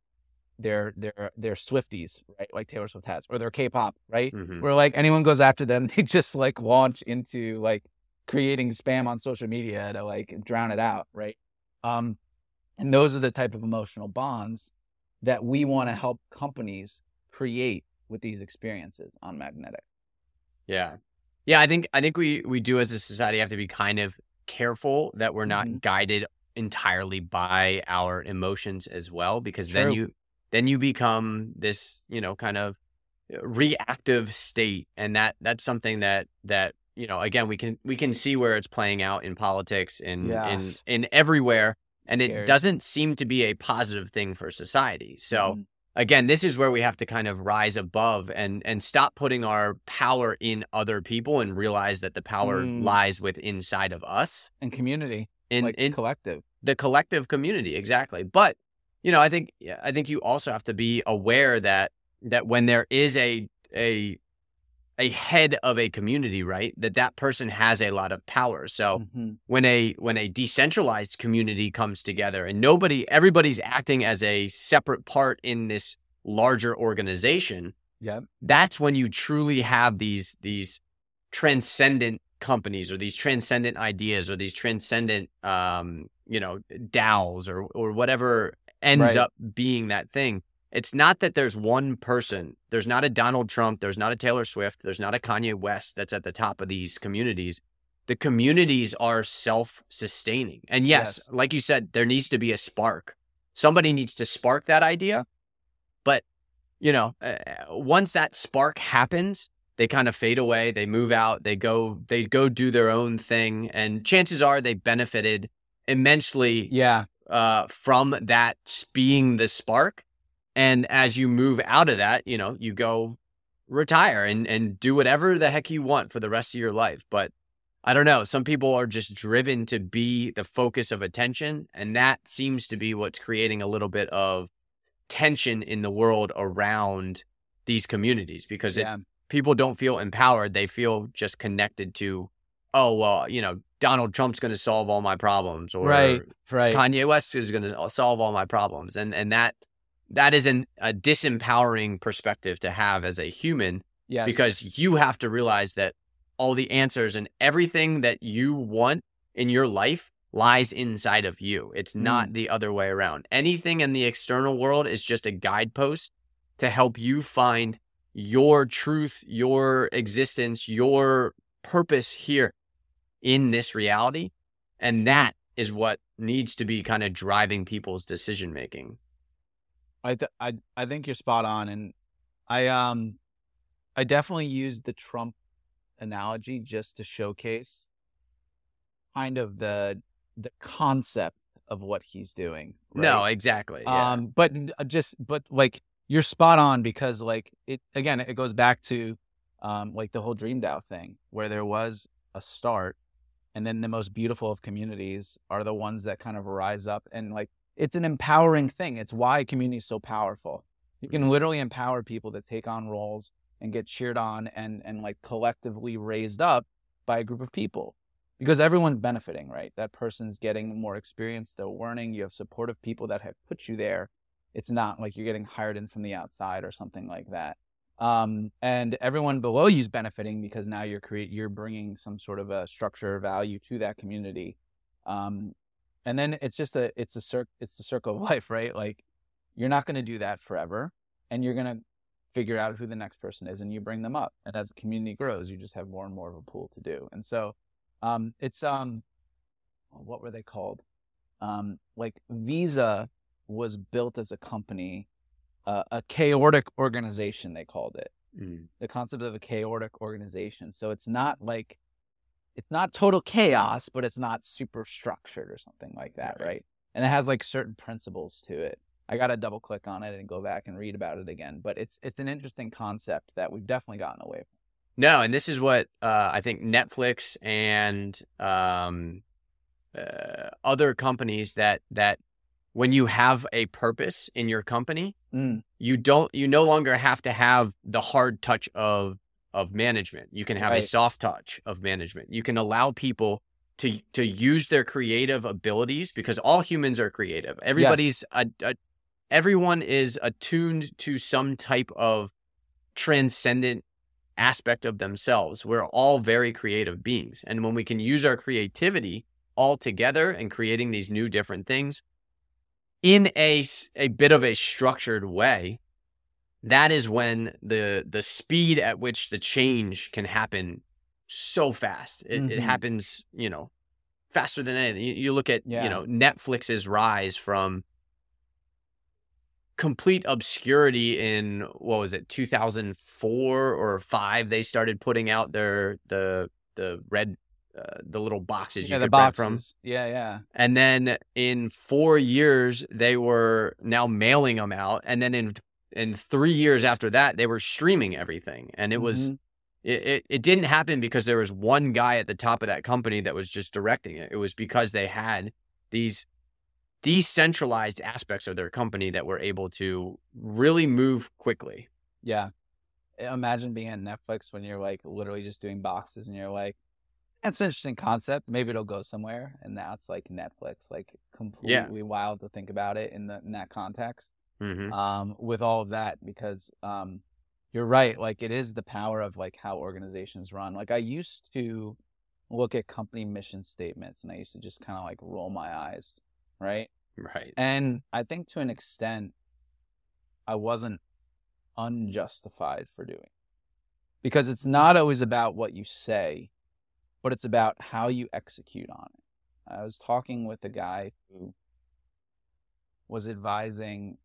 their their their Swifties, right? Like Taylor Swift has, or their K-pop, right? Mm-hmm. Where like anyone goes after them, they just like launch into like creating spam on social media to like drown it out, right? Um, and those are the type of emotional bonds that we want to help companies create with these experiences on Magnetiq. Yeah. Yeah, I think I think we we do as a society have to be kind of careful that we're not mm-hmm. guided entirely by our emotions as well because True. then you then you become this, you know, kind of reactive state and that that's something that that you know again we can we can see where it's playing out in politics in yeah. in in everywhere and Scary. it doesn't seem to be a positive thing for society. So mm. again, this is where we have to kind of rise above and and stop putting our power in other people and realize that the power mm. lies with inside of us and community, in like in collective, the collective community, exactly. But you know, I think I think you also have to be aware that that when there is a a a head of a community right that that person has a lot of power so mm-hmm. when a when a decentralized community comes together and nobody everybody's acting as a separate part in this larger organization yeah that's when you truly have these these transcendent companies or these transcendent ideas or these transcendent um you know DAOs or or whatever ends right. up being that thing it's not that there's one person. There's not a Donald Trump. There's not a Taylor Swift. There's not a Kanye West that's at the top of these communities. The communities are self sustaining. And yes, yes, like you said, there needs to be a spark. Somebody needs to spark that idea. But, you know, uh, once that spark happens, they kind of fade away. They move out. They go, they go do their own thing. And chances are they benefited immensely yeah. Uh, from that being the spark and as you move out of that, you know, you go retire and, and do whatever the heck you want for the rest of your life. But I don't know. Some people are just driven to be the focus of attention. And that seems to be what's creating a little bit of tension in the world around these communities because yeah. it, people don't feel empowered. They feel just connected to, oh, well, you know, Donald Trump's going to solve all my problems or right, right. Kanye West is going to solve all my problems. And, and that that is an, a disempowering perspective to have as a human yes. because you have to realize that all the answers and everything that you want in your life lies inside of you. It's not mm. the other way around. Anything in the external world is just a guidepost to help you find your truth, your existence, your purpose here in this reality. And that is what needs to be kind of driving people's decision making. I th- I I think you're spot on, and I um I definitely used the Trump analogy just to showcase kind of the the concept of what he's doing. No, exactly. Yeah. Um, but uh, just but like you're spot on because like it again it goes back to um like the whole Dream DAO thing where there was a start and then the most beautiful of communities are the ones that kind of rise up and like it's an empowering thing. It's why community is so powerful. You can literally empower people to take on roles and get cheered on and and like collectively raised up by a group of people because everyone's benefiting, right? That person's getting more experience, they're learning. You have supportive people that have put you there. It's not like you're getting hired in from the outside or something like that. Um, and everyone below you is benefiting because now you're create you're bringing some sort of a structure or value to that community. Um, and then it's just a it's a cir- it's the circle of life, right? Like you're not going to do that forever, and you're going to figure out who the next person is, and you bring them up. And as the community grows, you just have more and more of a pool to do. And so um, it's um, what were they called? Um, like Visa was built as a company, uh, a chaotic organization. They called it Mm. the concept of a chaotic organization. So it's not like it's not total chaos, but it's not super structured or something like that, Right. right? And it has like certain principles to it. I got to double click on it and go back and read about it again, but it's it's an interesting concept that we've definitely gotten away from. No, and this is what uh, I think Netflix and um, uh, other companies that that when you have a purpose in your company, Mm, you don't you no longer have to have the hard touch of of management. You can have a soft touch of management. You can allow people to to use their creative abilities because all humans are creative. Everybody's a, a, everyone is attuned to some type of transcendent aspect of themselves. We're all very creative beings. And when we can use our creativity all together and creating these new different things in a a bit of a structured way, that is when the the speed at which the change can happen so fast. It, it Mhm. happens, you know, faster than anything. You, you look at, Yeah. you know, Netflix's rise from complete obscurity in what was it 2004 or 5 they started putting out their the the red uh, the little boxes yeah, you the could from Yeah, yeah. and then in 4 years they were now mailing them out and then in in 3 years after that they were streaming everything and it was Mhm. it, it, it didn't happen because there was one guy at the top of that company that was just directing it. It was because they had these decentralized aspects of their company that were able to really move quickly. Yeah. Imagine being at Netflix when you're like literally just doing boxes and you're like, that's an interesting concept. Maybe it'll go somewhere. And that's like Netflix, like completely wild to think about it in the in that context. Mm-hmm. Um, with all of that, because um you're right, like it is the power of like how organizations run. Like I used to look at company mission statements and I used to just kind of like roll my eyes, right? Right. And I think to an extent, I wasn't unjustified for doing. Because it's not always about what you say, but it's about how you execute on it. I was talking with a guy who was advising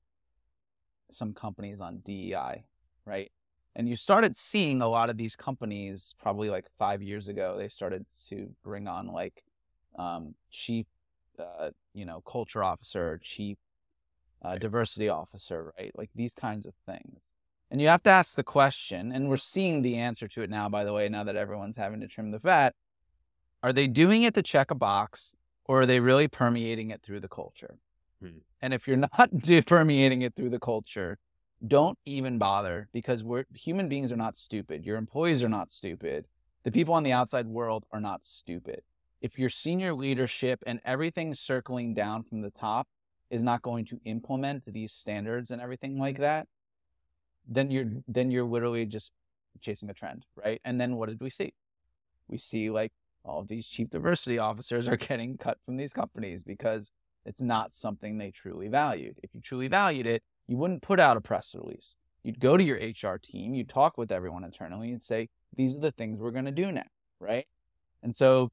some companies on DEI, right? And you started seeing a lot of these companies probably like five years ago, they started to bring on like um, chief uh, you know, culture officer, chief uh, diversity officer, right? Like these kinds of things. And you have to ask the question, and we're seeing the answer to it now, by the way, now that everyone's having to trim the fat. Are they doing it to check a box, or are they really permeating it through the culture? Hmm. And if you're not permeating it through the culture, don't even bother because we're human beings are not stupid. Your employees are not stupid. The people on the outside world are not stupid if your senior leadership and everything circling down from the top is not going to implement these standards and everything like that, then you're then you're literally just chasing a trend, right? And then what did we see? We see like all of these chief diversity officers are getting cut from these companies because it's not something they truly valued. If you truly valued it, you wouldn't put out a press release. You'd go to your HR team, you'd talk with everyone internally and say, these are the things we're going to do now, right? And so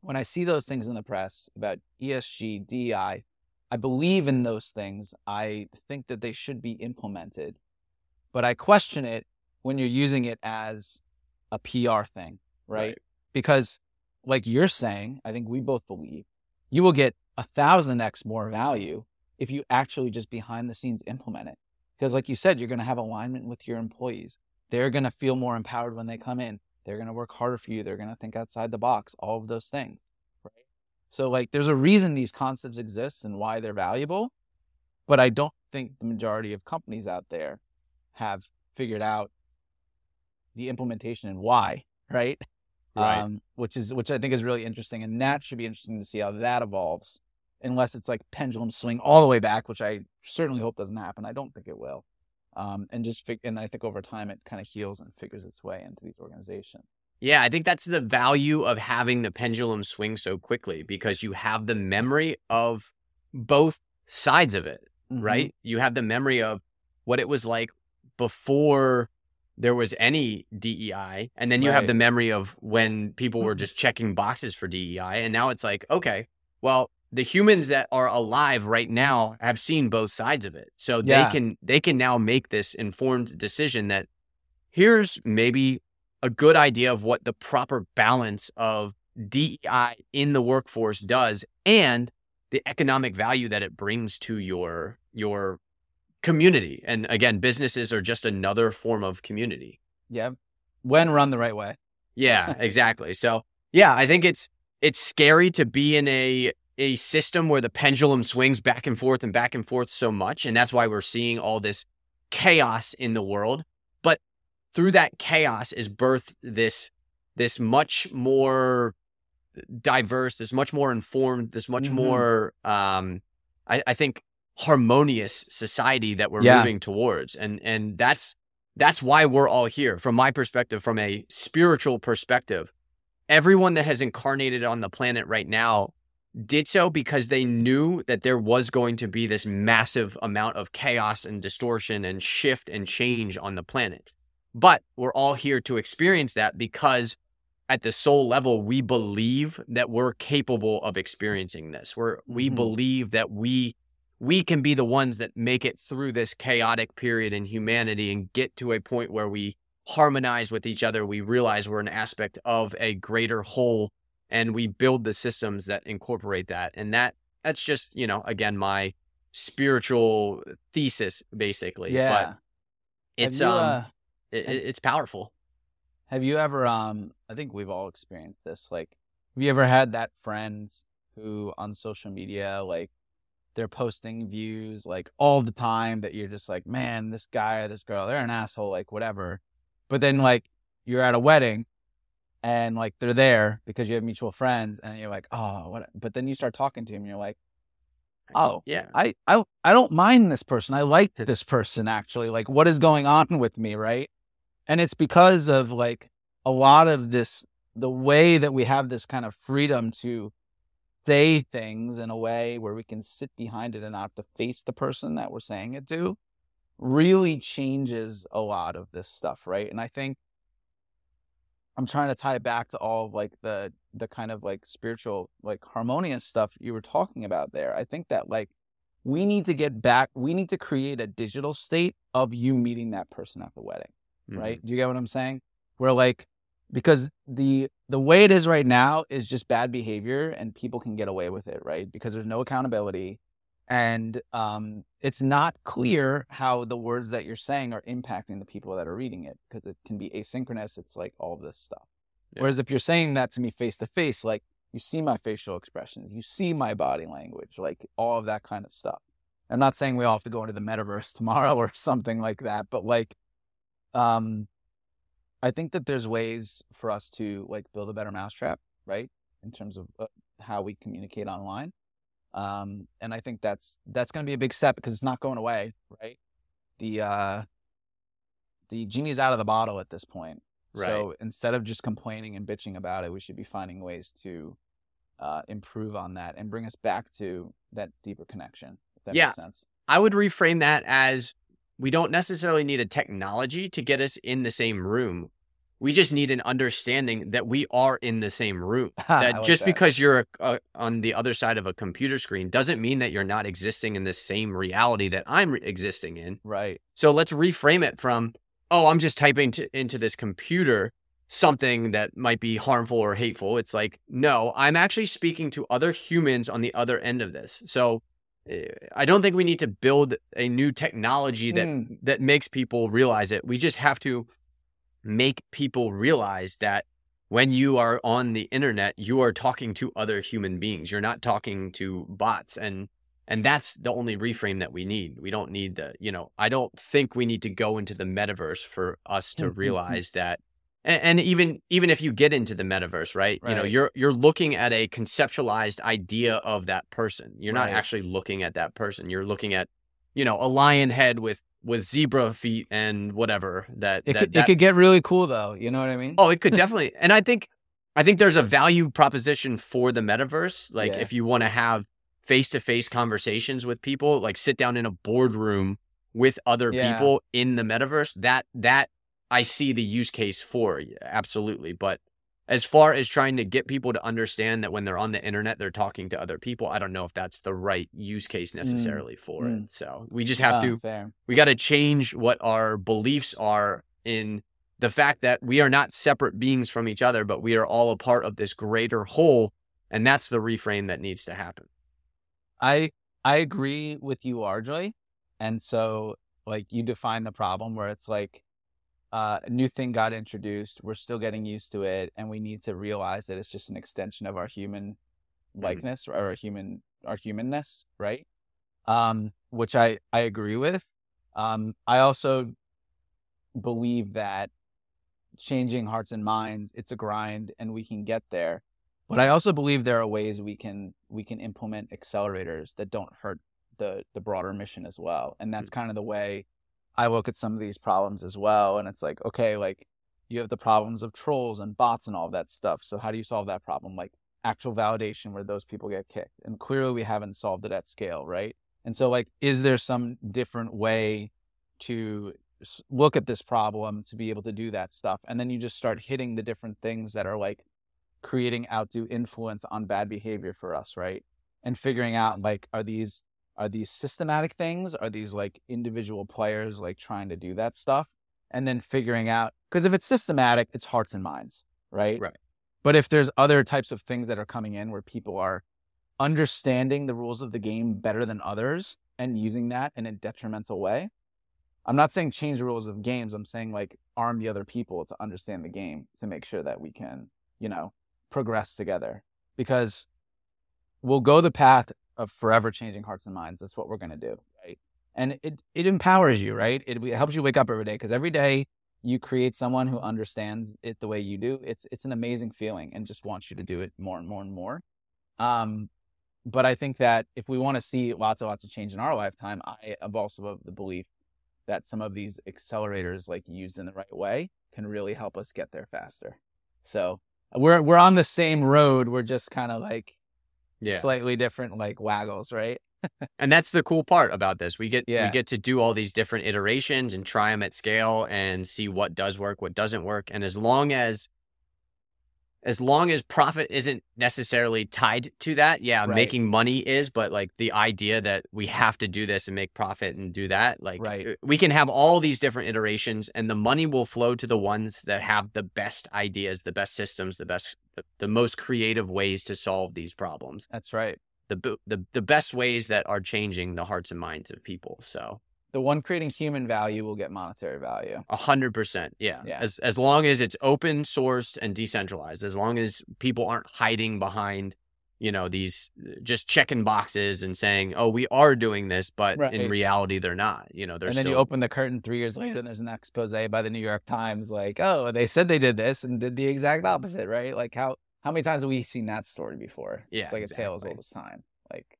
when I see those things in the press about ESG, DEI, I believe in those things. I think that they should be implemented. But I question it when you're using it as a PR thing, right? Right. Because, like you're saying, I think we both believe you will get a thousand X more value if you actually just behind the scenes implement it. Because like you said, you're going to have alignment with your employees. They're going to feel more empowered when they come in. They're going to work harder for you. They're going to think outside the box, all of those things. Right. So like there's a reason these concepts exist and why they're valuable. But I don't think the majority of companies out there have figured out the implementation and why, right? Right. Um, which is which I think is really interesting, and that should be interesting to see how that evolves. Unless it's like pendulum swing all the way back, which I certainly hope doesn't happen. I don't think it will. Um, and just fig- and I think over time it kind of heals and figures its way into these organizations. Yeah, I think that's the value of having the pendulum swing so quickly because you have the memory of both sides of it, Mhm. right? You have the memory of what it was like before there was any DEI, and then you have the memory of when people were Mhm. just checking boxes for DEI, and now it's like, okay, well, the humans that are alive right now have seen both sides of it, so Yeah. they can they can now make this informed decision that here's maybe a good idea of what the proper balance of DEI in the workforce does and the economic value that it brings to your your community. And again, businesses are just another form of community. Yeah, when run the right way. Yeah, exactly. So, yeah, I think it's it's scary to be in a a system where the pendulum swings back and forth and back and forth so much, and that's why we're seeing all this chaos in the world. But through that chaos is birthed this this much more diverse, this much more informed, this much Mhm. more um I, I think harmonious society that we're Yeah. moving towards. And and that's that's why we're all here from my perspective from a spiritual perspective everyone that has incarnated on the planet right now did so because they knew that there was going to be this massive amount of chaos and distortion and shift and change on the planet but we're all here to experience that because at the soul level we believe that we're capable of experiencing this we're we Mhm. believe that we we can be the ones that make it through this chaotic period in humanity and get to a point where we harmonize with each other. We realize we're an aspect of a greater whole and we build the systems that incorporate that. And that that's just, you know, again, my spiritual thesis basically. Yeah, But it's you, um uh, it, it's powerful. have you ever? Um, I think we've all experienced this. Like, have you ever had that friend who on social media, like, they're posting views like all the time that you're just like, man, this guy or this girl, they're an asshole, like whatever. But then like you're at a wedding and like they're there because you have mutual friends and you're like, oh, what? But then you start talking to him and you're like, oh, Yeah. I, I, I don't mind this person. I like this person actually. Like, what is going on with me, right? And it's because of like a lot of this, the way that we have this kind of freedom to say things in a way where we can sit behind it and not have to face the person that we're saying it to really changes a lot of this stuff, right? And I think I'm trying to tie it back to all of like the the kind of like spiritual like harmonious stuff you were talking about there. I think that like we need to get back we need to create a digital state of you meeting that person at the wedding, Mhm. right? Do you get what I'm saying? Where like because the the way it is right now is just bad behavior and people can get away with it, right? Because there's no accountability and um it's not clear how the words that you're saying are impacting the people that are reading it because it can be asynchronous it's like all this stuff. Yeah. whereas if you're saying that to me face to face like you see my facial expressions you see my body language like all of that kind of stuff. I'm not saying we all have to go into the metaverse tomorrow or something like that but like um i think that there's ways for us to like build a better mousetrap right in terms of uh, how we communicate online um and i think that's that's going to be a big step because it's not going away right the uh the genie's out of the bottle at this point so instead of just complaining and bitching about it we should be finding ways to uh improve on that and bring us back to that deeper connection if that Yeah. makes sense I would reframe that as we don't necessarily need a technology to get us in the same room. We just need an understanding that we are in the same room. That like just that. because you're uh, on the other side of a computer screen doesn't mean that you're not existing in the same reality that I'm re- existing in. right So let's reframe it from, oh, I'm just typing to, into this computer something that might be harmful or hateful. It's like, no, I'm actually speaking to other humans on the other end of this. So eh, I don't think we need to build a new technology that Mm. that makes people realize it. We just have to make people realize that when you are on the internet, you are talking to other human beings. You're not talking to bots and and that's the only reframe that we need. We don't need the, you know, I don't think we need to go into the metaverse for us to Mhm. realize that and, and even even if you get into the metaverse, right? You know, you're you're looking at a conceptualized idea of that person. You're not actually looking at that person. You're looking at, you know, a lion head with with zebra feet and whatever that It that, could that it could get really cool though. You know what I mean? Oh, it could definitely. And I think I think there's a value proposition for the metaverse. Like Yeah. if you want to have face-to-face conversations with people, like sit down in a boardroom with other Yeah. people in the metaverse, that that I see the use case for. Absolutely. But as far as trying to get people to understand that when they're on the internet, they're talking to other people, I don't know if that's the right use case necessarily for mm. it. So we just have Oh, to fair. we got to change what our beliefs are in the fact that we are not separate beings from each other, but we are all a part of this greater whole. And that's the reframe that needs to happen. I I agree with you, Arjoy. And so like you define the problem where it's like uh, a new thing got introduced, we're still getting used to it, and we need to realize that it's just an extension of our human likeness or our human our humanness, right? Um, which I I agree with. Um, I also believe that changing hearts and minds, it's a grind, and we can get there. But I also believe there are ways we can we can implement accelerators that don't hurt the the broader mission as well. And that's kind of the way I look at some of these problems as well. And it's like, okay, like you have the problems of trolls and bots and all of that stuff. So how do you solve that problem? Like actual validation where those people get kicked. And clearly we haven't solved it at scale, right? And so like, is there some different way to look at this problem to be able to do that stuff? And then you just start hitting the different things that are like creating outdo influence on bad behavior for us, right? And figuring out like, are these are these systematic things? Are these like individual players like trying to do that stuff? And then figuring out because if it's systematic, it's hearts and minds, right? Right. But if there's other types of things that are coming in where people are understanding the rules of the game better than others and using that in a detrimental way, I'm not saying change the rules of games. I'm saying like arm the other people to understand the game to make sure that we can, you know, progress together because we'll go the path of forever changing hearts and minds. That's what we're going to do, right? And it it empowers you, right? It, it helps you wake up every day because every day you create someone who understands it the way you do. It's it's an amazing feeling and just wants you to do it more and more and more. Um, but I think that if we want to see lots and lots of change in our lifetime, I am also of the belief that some of these accelerators, like used in the right way, can really help us get there faster. So we're we're on the same road. We're just kind of like Yeah. slightly different, like waggles, right? And that's the cool part about this. We get Yeah. we get to do all these different iterations and try them at scale and see what does work, what doesn't work. And as long as as long as profit isn't necessarily tied to that, yeah, Right. making money is, but like the idea that we have to do this and make profit and do that, like Right. uh, we can have all these different iterations and the money will flow to the ones that have the best ideas, the best systems, the best the, the most creative ways to solve these problems That's right. the the the best ways that are changing the hearts and minds of people. So The one creating human value will get monetary value. a hundred percent, yeah. Yeah. As as long as it's open sourced and decentralized, as long as people aren't hiding behind, you know, these just checking boxes and saying, "Oh, we are doing this," but in reality, they're not. You know, they're and then still. you open the curtain three years later, and there's an expose by the New York Times, like, oh, they said they did this and did the exact opposite, right? Like how how many times have we seen that story before? Yeah, it's like a tale as old as time. Like,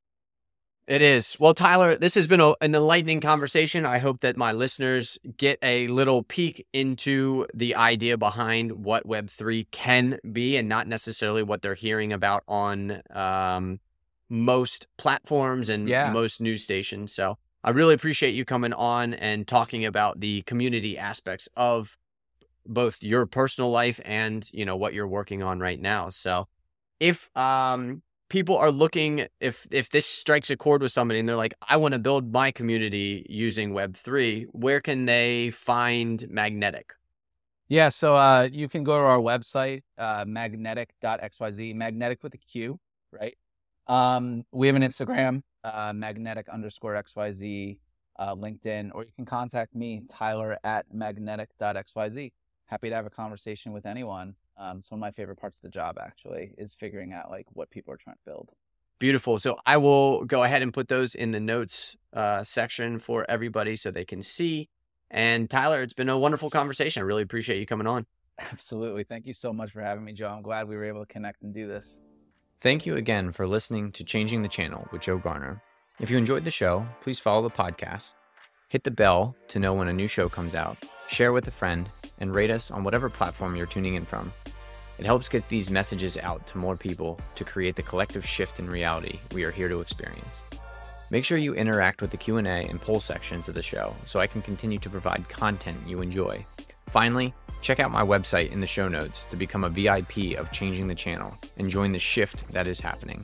It is. Well, Tyler, this has been a, an enlightening conversation. I hope that my listeners get a little peek into the idea behind what Web3 can be and not necessarily what they're hearing about on um, most platforms and Yeah. most news stations. So I really appreciate you coming on and talking about the community aspects of both your personal life and, you know, what you're working on right now. So if um people are looking if if this strikes a chord with somebody and they're like i want to build my community using web3 where can they find Magnetiq Yeah, so uh, you can go to our website, uh, magnetiq.xyz, Magnetiq with a Q, right? Um, we have an Instagram, uh, magnetiq underscore XYZ, uh, LinkedIn, or you can contact me, Tyler at magnetiq.xyz. Happy to have a conversation with anyone. Um, it's one of my favorite parts of the job, actually, is figuring out like what people are trying to build. Beautiful. So I will go ahead and put those in the notes uh, section for everybody so they can see. And Tyler, it's been a wonderful conversation. I really appreciate you coming on. Absolutely. Thank you so much for having me, Joe. I'm glad we were able to connect and do this. Thank you again for listening to Changing the Channel with Joe Garner. If you enjoyed the show, please follow the podcast, hit the bell to know when a new show comes out, share with a friend, and rate us on whatever platform you're tuning in from. It helps get these messages out to more people to create the collective shift in reality we are here to experience. Make sure you interact with the Q&A and poll sections of the show so I can continue to provide content you enjoy. Finally, check out my website in the show notes to become a VIP of Changing the Channel and join the shift that is happening.